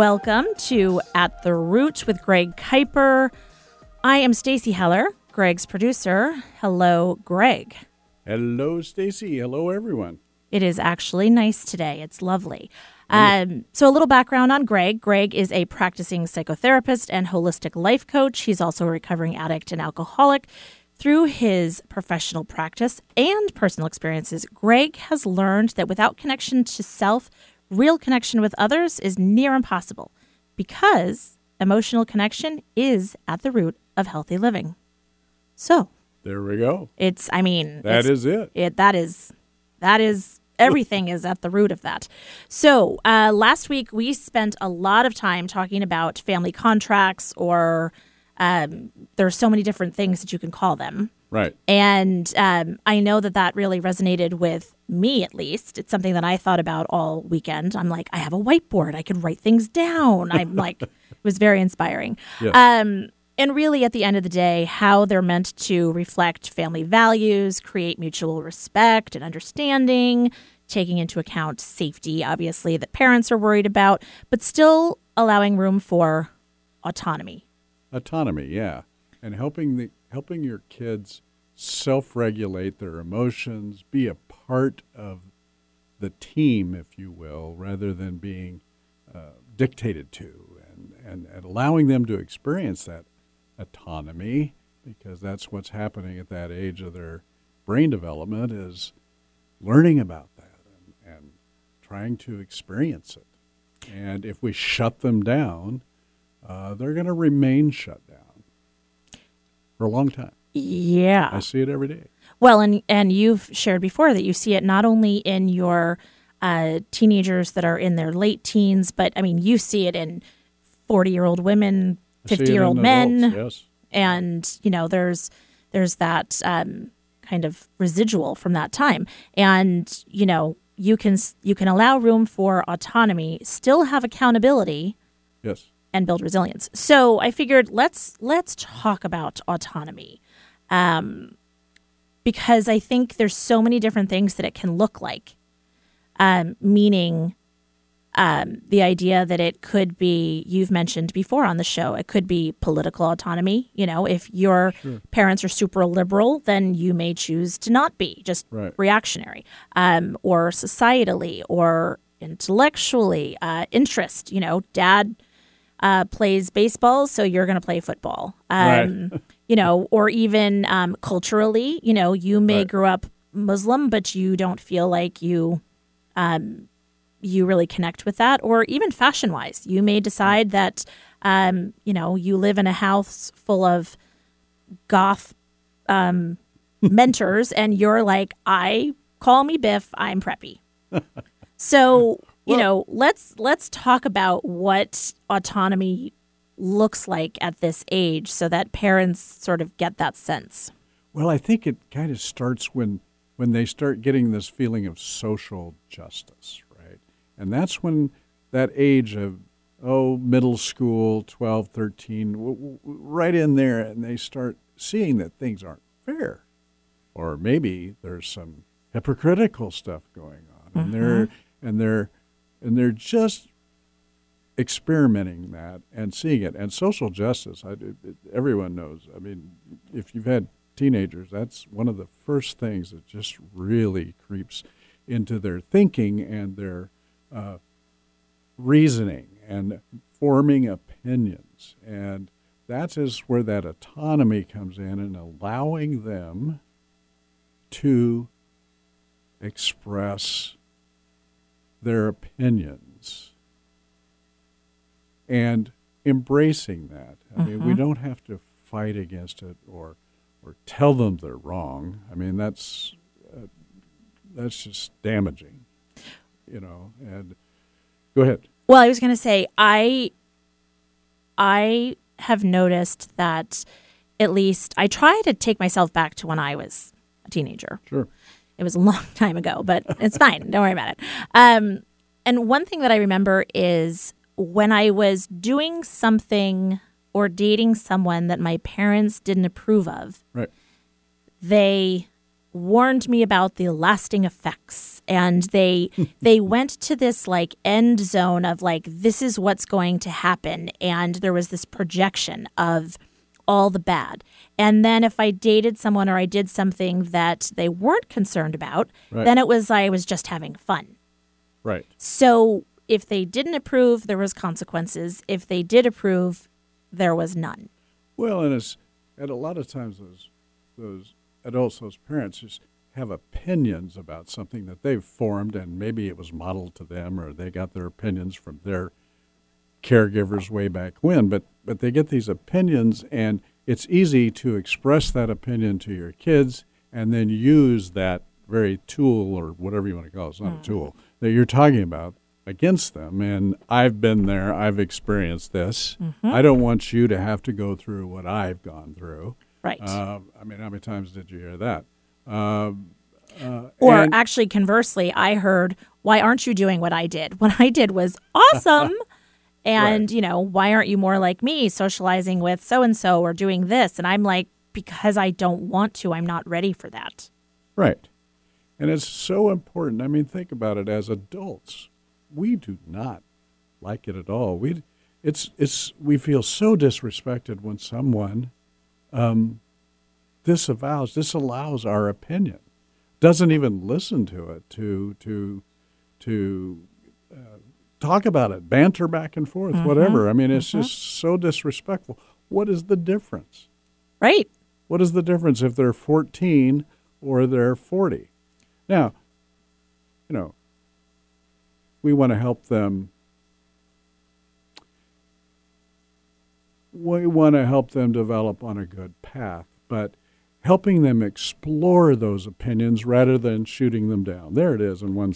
Welcome to At the Root with Greg Kuiper. I am Stacy Heller, Greg's producer. Hello, Greg. Hello, Stacy. Hello, everyone. It is actually nice today. It's lovely. Um, so, a little background on Greg. Greg is a practicing psychotherapist and holistic life coach. He's also a recovering addict and alcoholic. Through his professional practice and personal experiences, Greg has learned that without connection to self, real connection with others is near impossible because emotional connection is at the root of healthy living. So, There we go. it's, I mean, that is it. it that is that is everything is at the root of that so uh, last week we spent a lot of time talking about family contracts or um, there's so many different things that you can call them Right. and um, i know that that really resonated with me at least it's something that i thought about all weekend i'm like i have a whiteboard i could write things down i'm like it was very inspiring Yes. um, and really, at the end of the day, how they're meant to reflect family values, create mutual respect and understanding, taking into account safety, obviously, that parents are worried about, but still allowing room for autonomy. Autonomy, yeah. And helping the helping your kids self-regulate their emotions, be a part of the team, if you will, rather than being uh, dictated to, and, and, and allowing them to experience that autonomy, because that's what's happening at that age of their brain development is learning about that and, and trying to experience it. And if we shut them down, uh, they're going to remain shut down for a long time. Yeah. I see it every day. Well, and and you've shared before that you see it not only in your uh, teenagers that are in their late teens, but I mean you see it in forty-year-old women, I see it in fifty-year-old men, adults, and you know there's there's that um, kind of residual from that time, and you know you can you can allow room for autonomy, still have accountability, Yes. And build resilience. So I figured let's let's talk about autonomy, um, because I think there's so many different things that it can look like. Um, meaning, um, the idea that it could be you've mentioned before on the show. It could be political autonomy. You know, if your parents are super liberal, then you may choose to not be just Right. reactionary, um, or societally, or intellectually, uh, interest. You know, dad uh, plays baseball, so you're going to play football. Um, you know, or even um, culturally, you know, you may Right. grow up Muslim, but you don't feel like you um, you really connect with that, or even fashion wise, you may decide that um, you know you live in a house full of goth um, mentors, and you're like, I call me Biff, I'm preppy. So you Well- know, let's let's talk about what autonomy looks like at this age, so that parents sort of get that sense. Well, I think it kind of starts when when they start getting this feeling of social justice, right? And that's when that age of oh, middle school, 12, 13, w- w- right in there and they start seeing that things aren't fair. Or maybe there's some hypocritical stuff going on and they're mm-hmm. and they're and they're just experimenting that and seeing it. And social justice, I, everyone knows. I mean, if you've had teenagers, that's one of the first things that just really creeps into their thinking and their uh, reasoning and forming opinions. And that is where that autonomy comes in and allowing them to express their opinions and embracing that. I mean, we don't have to fight against it or or tell them they're wrong. I mean, that's uh, that's just damaging, you know. And go ahead. Well, I was going to say I I have noticed that at least I try to take myself back to when I was a teenager. Sure. It was a long time ago, but it's fine. Don't worry about it. Um, and one thing that I remember is when I was doing something or dating someone that my parents didn't approve of, Right. they warned me about the lasting effects and they they went to this like end zone of like this is what's going to happen and there was this projection of all the bad and then if i dated someone or i did something that they weren't concerned about Right. then it was i was just having fun Right. so if they didn't approve there was consequences if they did approve there was none Well, and it's and a lot of times those those adults, those parents, just have opinions about something that they've formed, and maybe it was modeled to them, or they got their opinions from their caregivers way back when. But but they get these opinions, and it's easy to express that opinion to your kids, and then use that very tool or whatever you want to call it. It's not a tool that you're talking about against them. And I've been there. I've experienced this. I don't want you to have to go through what I've gone through. right Uh, I mean, how many times did you hear that? Um, uh, Or and- actually, conversely, I heard, "Why aren't you doing what I did? What I did was awesome." And Right. you know, why aren't you more like me, socializing with so and so or doing this? And I'm like, because I don't want to. I'm not ready for that. Right. And it's so important. I mean, think about it as adults. We do not like it at all. We it's it's we feel so disrespected when someone um, disavows, disallows our opinion, doesn't even listen to it, to to to talk about it, banter back and forth, mm-hmm, whatever. I mean, it's mm-hmm. just so disrespectful. What is the difference? Right. What is the difference if they're 14 or they're 40? Now, you know, we want to help them. We want to help them develop on a good path, but helping them explore those opinions rather than shooting them down. There it is in one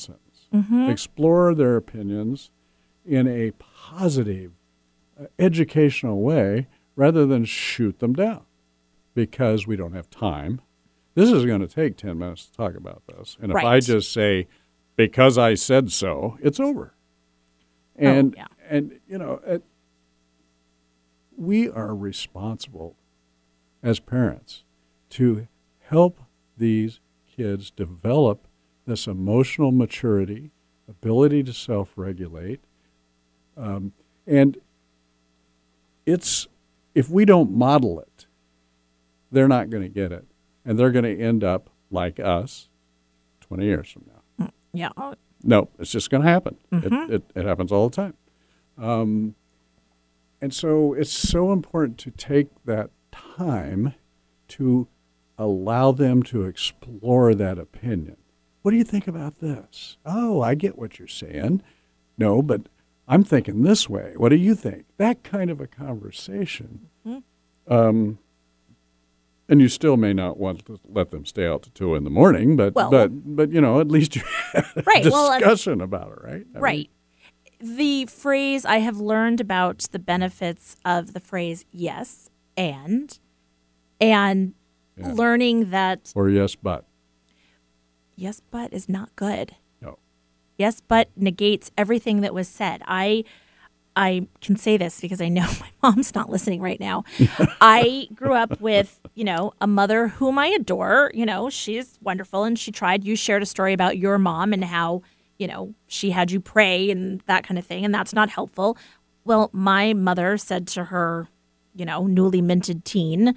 sentence. Explore their opinions in a positive, uh, educational way rather than shoot them down because we don't have time. This is going to take 10 minutes to talk about this. And if I just say, because I said so, it's over. And, yeah. and you know, it, we are responsible as parents to help these kids develop this emotional maturity, ability to self regulate. Um, and it's, if we don't model it, they're not going to get it. And they're going to end up like us 20 years from now. Yeah. Oh, No, it's just going to happen. It, it, it happens all the time. Um, and so it's so important to take that time to allow them to explore that opinion. What do you think about this? Oh, I get what you're saying. No, but I'm thinking this way. What do you think? That kind of a conversation. Um, and you still may not want to let them stay out to two in the morning, but Well- but but you know at least you had a Right, well, and- discussion about it, right? I mean, Right. The phrase I have learned about the benefits of the phrase yes and and Yeah. learning that or yes, but yes but is not good. no. Yes but negates everything that was said. I I can say this because I know my mom's not listening right now. I grew up with, you know, a mother whom I adore. You know, she's wonderful and she tried. You shared a story about your mom and how, you know, she had you pray and that kind of thing, and that's not helpful. Well, my mother said to her, you know, newly minted teen,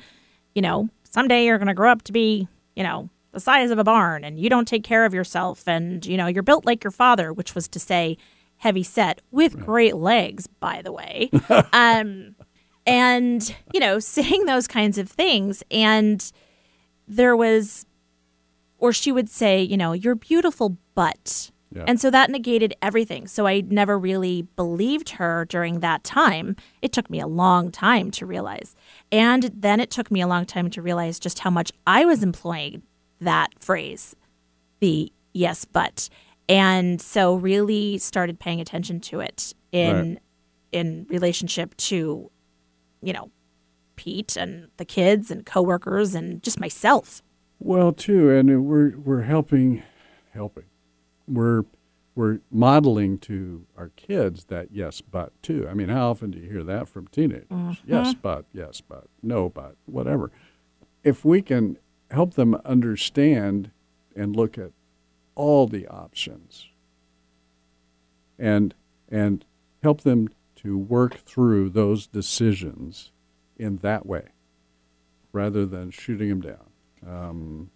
you know, someday you're going to grow up to be, you know, the size of a barn and you don't take care of yourself and, you know, you're built like your father, which was to say, heavy set with great legs, by the way. um, and, you know, saying those kinds of things. And there was, or she would say, you know, you're beautiful, but. Yeah. And so that negated everything. So I never really believed her during that time. It took me a long time to realize. And then it took me a long time to realize just how much I was employing that phrase, the yes, but. And so really started paying attention to it in Right. in relationship to, you know, Pete and the kids and coworkers and just myself. Well, too, and we're we're helping, helping. We're we're modeling to our kids that yes, but too. I mean, how often do you hear that from teenagers? Mm-hmm. Yes, but yes, but no, but whatever. If we can help them understand and look at all the options and and help them to work through those decisions in that way rather than shooting them down. Um,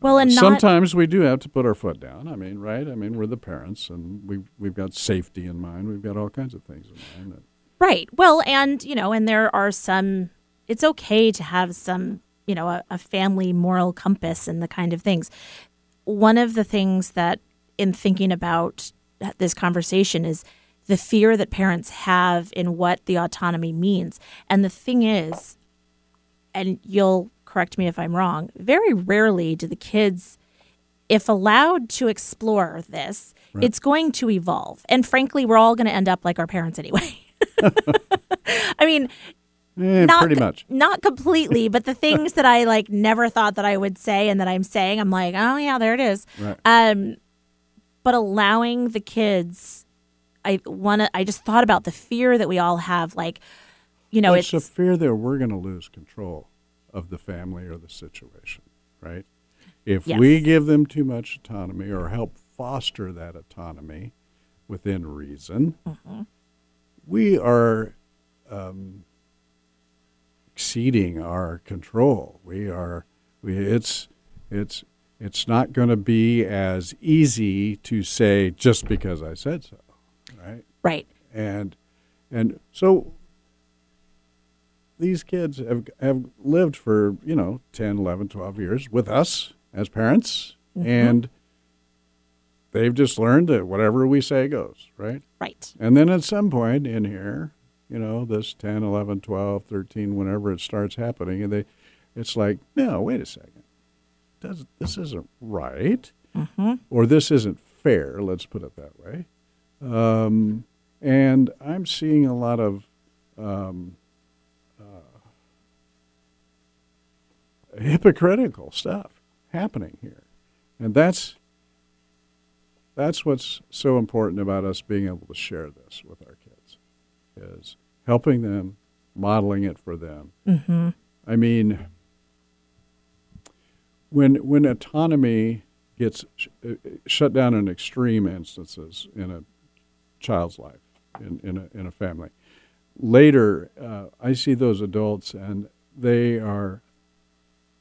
well, and sometimes we do have to put our foot down. I mean, right? I mean, we're the parents, and we we've got safety in mind. We've got all kinds of things in mind. That, right. Well, and you know, and there are some. It's okay to have some, you know, a, a family moral compass and the kind of things. One of the things that, in thinking about this conversation, is the fear that parents have in what the autonomy means. And the thing is, and you'll correct me if I'm wrong, very rarely do the kids, if allowed to explore this, right. it's going to evolve. And frankly, we're all going to end up like our parents anyway. I mean, eh, not pretty much. Not completely, but the things that I like never thought that I would say and that I'm saying, I'm like, oh yeah, there it is. Right. Um, but allowing the kids, I want to. I just thought about the fear that we all have, like, you know, well, it's, it's a fear that we're going to lose control of the family or the situation, right? If yes. we give them too much autonomy or help foster that autonomy within reason, mm-hmm. we are um, exceeding our control. We are we it's it's it's not going to be as easy to say just because I said so, right? Right. And and so these kids have have lived for, you know, 10, 11, 12 years with us as parents mm-hmm. and they've just learned that whatever we say goes, right? Right. And then at some point in here, you know, this 10, 11, 12, 13, whenever it starts happening, and they, it's like, no, wait a second. Does, this isn't right. Mm-hmm. Or this isn't fair, let's put it that way. Um, and I'm seeing a lot of um, uh, hypocritical stuff happening here. And that's that's what's so important about us being able to share this with our kids is helping them modeling it for them mm-hmm. i mean when when autonomy gets sh- uh, shut down in extreme instances in a child's life in, in, a, in a family later uh, i see those adults and they are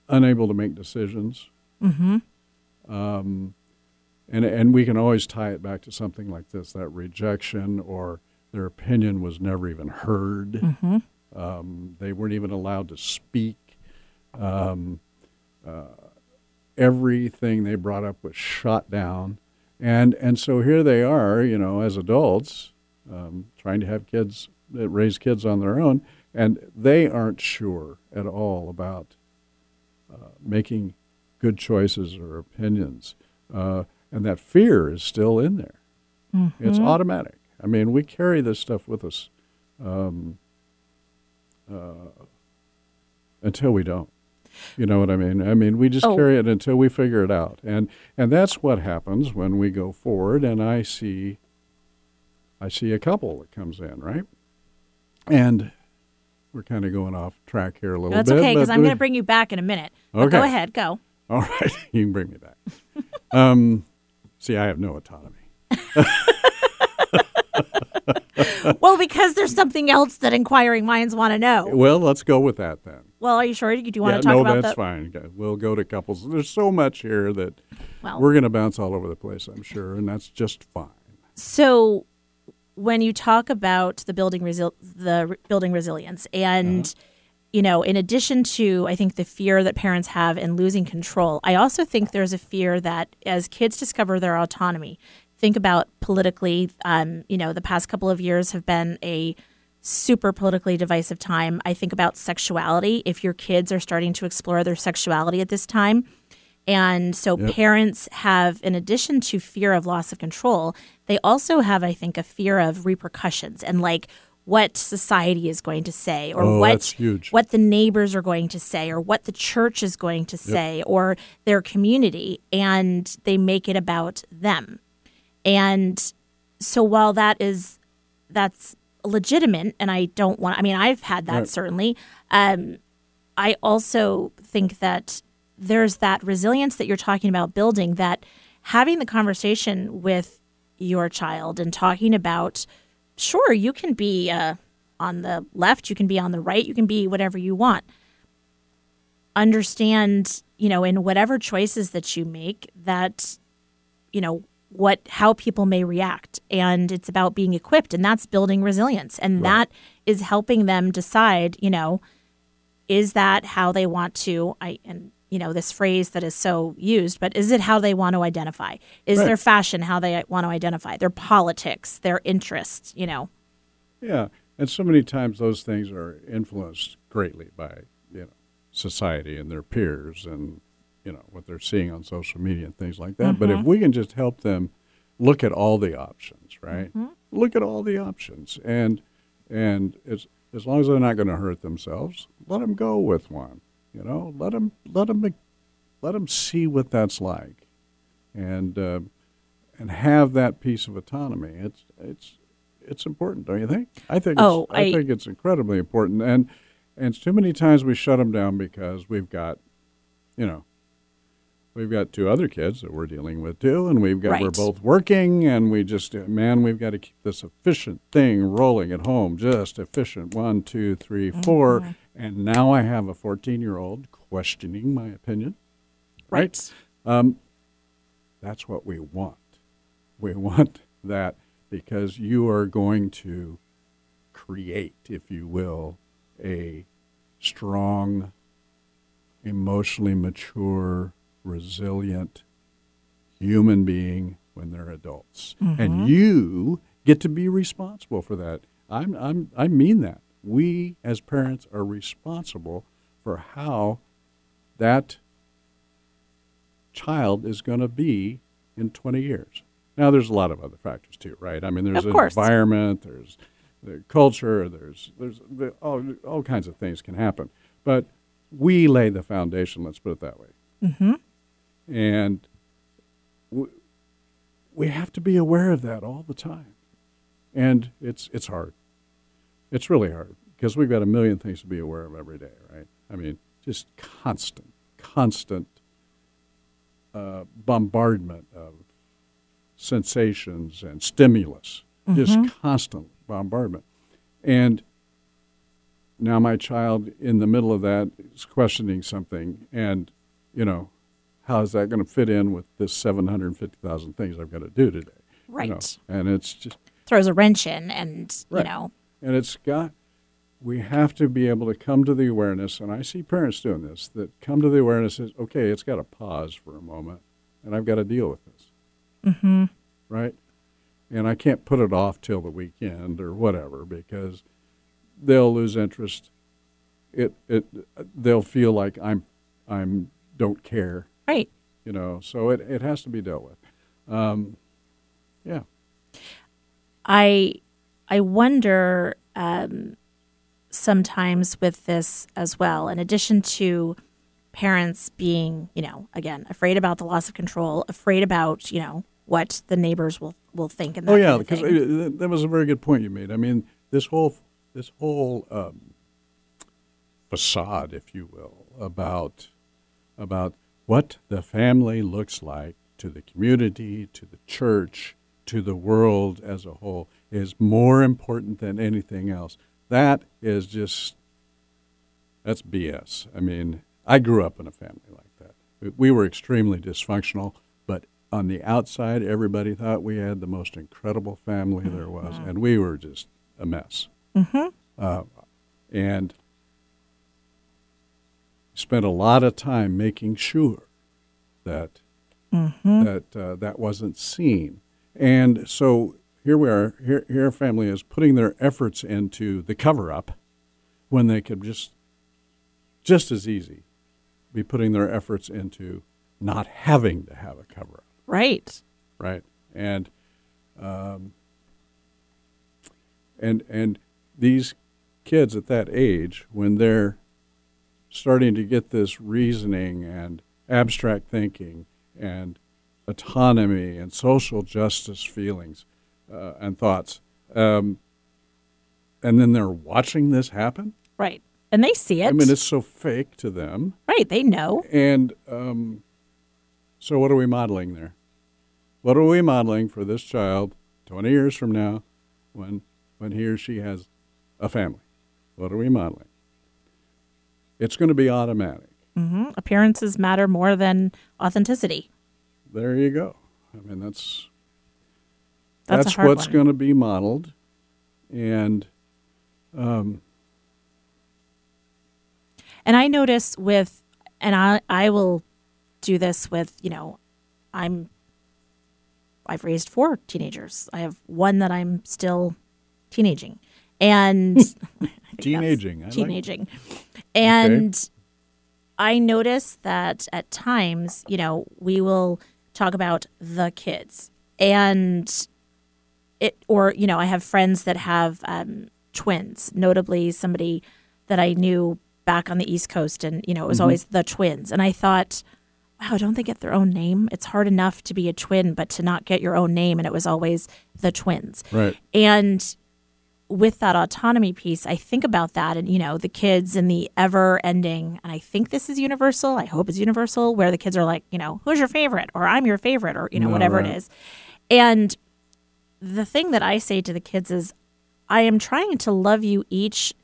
unable to make decisions mm-hmm. um, and and we can always tie it back to something like this that rejection or their opinion was never even heard mm-hmm. um, they weren't even allowed to speak um, uh, everything they brought up was shot down and and so here they are you know as adults um, trying to have kids that raise kids on their own and they aren't sure at all about uh, making good choices or opinions uh, and that fear is still in there. Mm-hmm. It's automatic. I mean, we carry this stuff with us um, uh, until we don't. You know what I mean? I mean, we just oh. carry it until we figure it out, and and that's what happens when we go forward. And I see, I see a couple that comes in, right? And we're kind of going off track here a little That's bit. That's okay because I'm going to bring you back in a minute. But Okay. Go ahead, go. All right, you can bring me back. um, see, I have no autonomy. well, because there's something else that inquiring minds want to know. Well, let's go with that then. Well, are you sure? You do you want yeah, to talk no, about that? No, that's fine. We'll go to couples. There's so much here that Well, we're going to bounce all over the place, I'm sure, and that's just fine. so when you talk about the building resil- the re- building resilience and Uh-huh. you know in addition to i think the fear that parents have in losing control i also think there's a fear that as kids discover their autonomy think about politically um, you know the past couple of years have been a super politically divisive time i think about sexuality if your kids are starting to explore their sexuality at this time and so Yep. parents have, in addition to fear of loss of control, they also have, I think, a fear of repercussions and like what society is going to say or Oh, what huge. what the neighbors are going to say or what the church is going to say or their community and they make it about them. And so while that is that's legitimate and I don't want I mean I've had that Right. certainly um I also think that there's that resilience that you're talking about building that having the conversation with your child and talking about sure you can be uh, on the left you can be on the right you can be whatever you want understand you know in whatever choices that you make that you know what how people may react. And it's about being equipped and that's building resilience. And Right. that is helping them decide you know is that how they want to i and you know this phrase that is so used but is it how they want to identify? Is Right. their fashion how they want to identify? Their politics their interests you know? Yeah, and so many times those things are influenced greatly by you know society and their peers and you know what they're seeing on social media and things like that. But if we can just help them look at all the options, right? Look at all the options, and and as as long as they're not going to hurt themselves, let them go with one. You know, let them let them let them see what that's like, and uh, and have that piece of autonomy. It's it's it's important, don't you think? I think. Oh, it's, I, I- think it's incredibly important, and and too many times we shut them down because we've got, you know, we've got two other kids that we're dealing with too, and we've got we're both working, and we just man, we've got to keep this efficient thing rolling at home, just efficient. One, two, three, four, Mm-hmm. and now I have a fourteen-year-old questioning my opinion. Right. right That's what we want. We want that because you are going to create, if you will, a strong, emotionally mature, resilient human being when they're adults. And you get to be responsible for that. I'm, I'm, I mean that. We as parents are responsible for how that child is going to be in 20 years. Now, there's a lot of other factors too, right? I mean, there's environment, there's the culture, there's there's the, all all kinds of things can happen, but we lay the foundation. Let's put it that way. Mm-hmm. And we, we have to be aware of that all the time, and it's it's hard. It's really hard because we've got a million things to be aware of every day, right? I mean, just constant, constant uh, bombardment of sensations and stimulus, just constant bombardment. And now my child in the middle of that is questioning something, and you know, how is that going to fit in with this 750,000 things I've got to do today? You know, Right. and it's just throws a wrench in and Right. you know and it's got, we have to be able to come to the awareness, and I see parents doing this, that come to the awareness is, okay, it's got to pause for a moment, and I've got to deal with this. Mm-hmm. Right? And I can't put it off till the weekend or whatever because they'll lose interest. It, it, they'll feel like I'm, I'm, don't care, right you know, so it, it has to be dealt with. Um, yeah. I I wonder um, sometimes with this as well. In addition to parents being, you know, again afraid about the loss of control, afraid about you know what the neighbors will will think. And that Oh yeah, kind of because that that was a very good point you made. I mean, this whole this whole um, facade, if you will, about about what the family looks like to the community, to the church, to the world as a whole is more important than anything else. That is just that's BS. I mean, I grew up in a family like that. We- We were extremely dysfunctional, but on the outside, everybody thought we had the most incredible family there was, and we were just a mess. Mm-hmm. Uh, and spent a lot of time making sure that that uh, that wasn't seen. And so here we are. Here, here, family is putting their efforts into the cover up when they could just just as easy be putting their efforts into not having to have a cover up, right. right? And um, and and these kids at that age, when they're starting to get this reasoning and abstract thinking and autonomy and social justice feelings uh, and thoughts, um, and then they're watching this happen. Right. and they see it. I mean, it's so fake to them. right, they know. And um, so, what are we modeling there? What are we modeling for this child 20 years from now when, when he or she has a family? What are we modeling? It's going to be automatic. hmm Appearances matter more than authenticity. There you go. I mean, that's That's, that's what's going to be modeled. And um, And I notice with, and I I will do this with you know, I'm. I've raised four teenagers. I have one that I'm still teenaging, and I Teenaging, like teenaging, and I notice that at times, you know, we will talk about the kids and it, or you know, I have friends that have um, twins. Notably, somebody that I knew back on the East Coast, and you know, it was always the twins. And I thought, wow, don't they get their own name? It's hard enough to be a twin, but to not get your own name, and it was always the twins. right. And with that autonomy piece, I think about that and, you know, the kids and the ever ending, and I think this is universal. I hope it's universal, where the kids are like, you know, who's your favorite? Or I'm your favorite, or, you know, No, whatever right. it is. And the thing that I say to the kids is, I am trying to love you each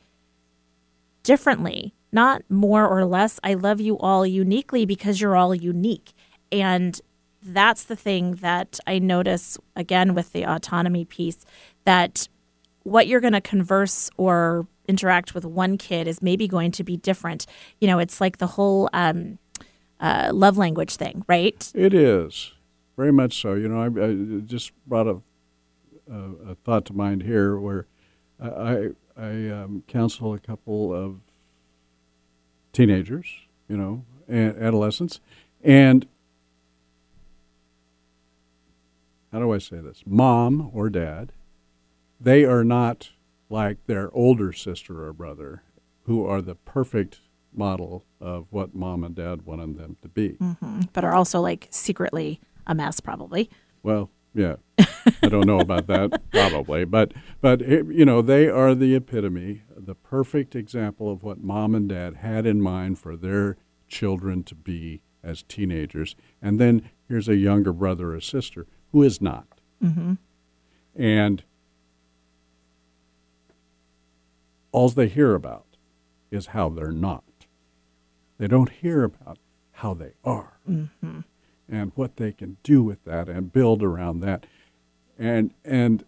differently, not more or less. I love you all uniquely because you're all unique. And that's the thing that I notice again with the autonomy piece that what you're going to converse or interact with one kid is maybe going to be different. You know, it's like the whole um, uh, love language thing, right? It is very much so. You know, I, I just brought a, a, a thought to mind here where I I, um, counsel a couple of teenagers, you know, adolescents, and how do I say this? Mom or dad, they are not like their older sister or brother, who are the perfect model of what mom and dad wanted them to be. But are also like secretly a mess, probably. Well, yeah, I don't know about that probably, but but eh, you know they are the epitome, the perfect example of what mom and dad had in mind for their children to be as teenagers. And then here's a younger brother or sister who is not, Mm-hmm. and all they hear about is how they're not. They don't hear about how they are Mm-hmm. and what they can do with that and build around that. And and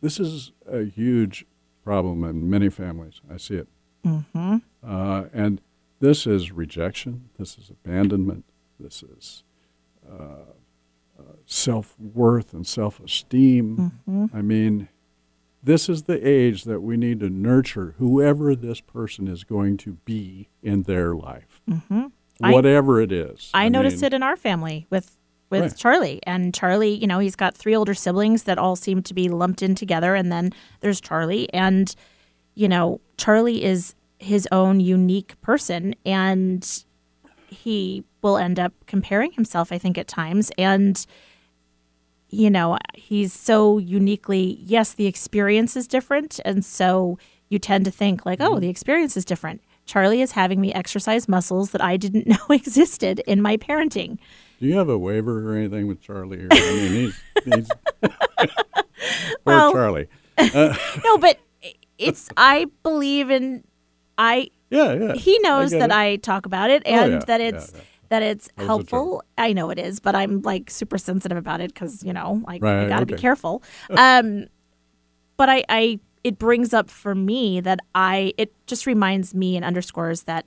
this is a huge problem in many families. I see it. Mm-hmm. Uh, and this is rejection. This is abandonment. This is uh, uh, self worth and self esteem. Mm-hmm. I mean, this is the age that we need to nurture whoever this person is going to be in their life, Mm-hmm. I- whatever it is. I, noticed mean, it in our family with with Right. Charlie. And Charlie, you know, he's got three older siblings that all seem to be lumped in together and then there's Charlie and you know, Charlie is his own unique person and he will end up comparing himself I think at times and you know, he's so uniquely yes, the experience is different and so you tend to think like, oh, mm-hmm. the experience is different. Charlie is having me exercise muscles that I didn't know existed in my parenting. Do you have a waiver or anything with Charlie? Here? I mean, he's, he's Well- Charlie. Uh, no, but it's I believe in I Yeah, yeah. he knows get that it. I talk about it Oh, and yeah, that yeah, it's yeah. That it's a helpful. I know it is, but I'm like super sensitive about it cuz you know, like I Right, got to be careful. Um but I I it brings up for me that I it just reminds me and underscores that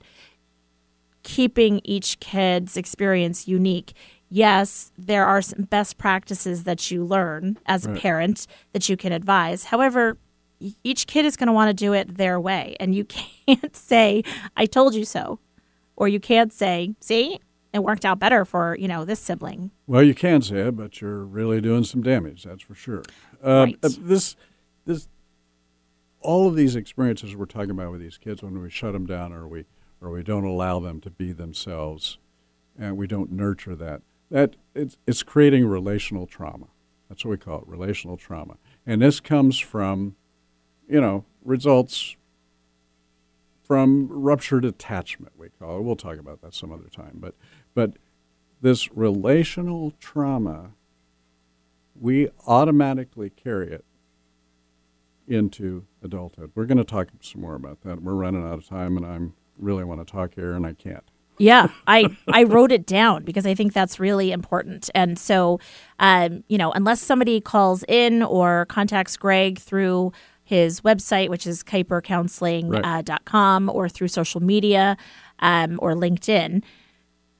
keeping each kid's experience unique. Yes, there are some best practices that you learn as a parent that you can advise. However, each kid is going to want to do it their way, and you can't say, "I told you so," or you can't say, "See, it worked out better for you know this sibling." Well, you can say it, but you're really doing some damage. That's for sure. Uh, Right. uh, This, this, all of these experiences we're talking about with these kids, when we shut them down or we or we don't allow them to be themselves, and we don't nurture that, that it's it's creating relational trauma. That's what we call it, relational trauma. And this comes from, you know, results from ruptured attachment, we call it. We'll talk about that some other time. But, but this relational trauma, we automatically carry it into adulthood. We're going to talk some more about that. We're running out of time, and I'm really want to talk here, and I can't. Yeah, I I wrote it down because I think that's really important. And so, um, you know, unless somebody calls in or contacts Greg through his website, which is kuipercounseling.com, Right. or through social media um, or LinkedIn,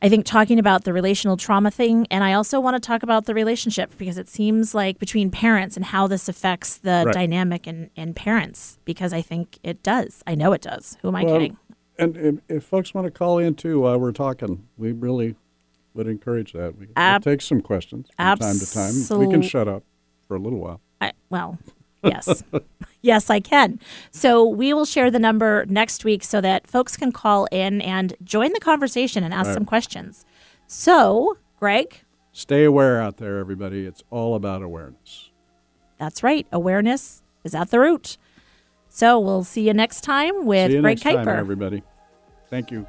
I think talking about the relational trauma thing, and I also want to talk about the relationship because it seems like between parents and how this affects the Right. dynamic in, in parents, because I think it does. I know it does. Who am I Well, kidding? And if, if folks want to call in too while we're talking, we really would encourage that. We, Ab- we'll take some questions from time to time. We can shut up for a little while. I, well, yes. yes, I can. So we will share the number next week so that folks can call in and join the conversation and ask Right. some questions. So, Greg, Stay aware out there, everybody. It's all about awareness. that's right. Awareness is at the root. So we'll see you next time with See you Greg next time, Kuiper. everybody. Thank you.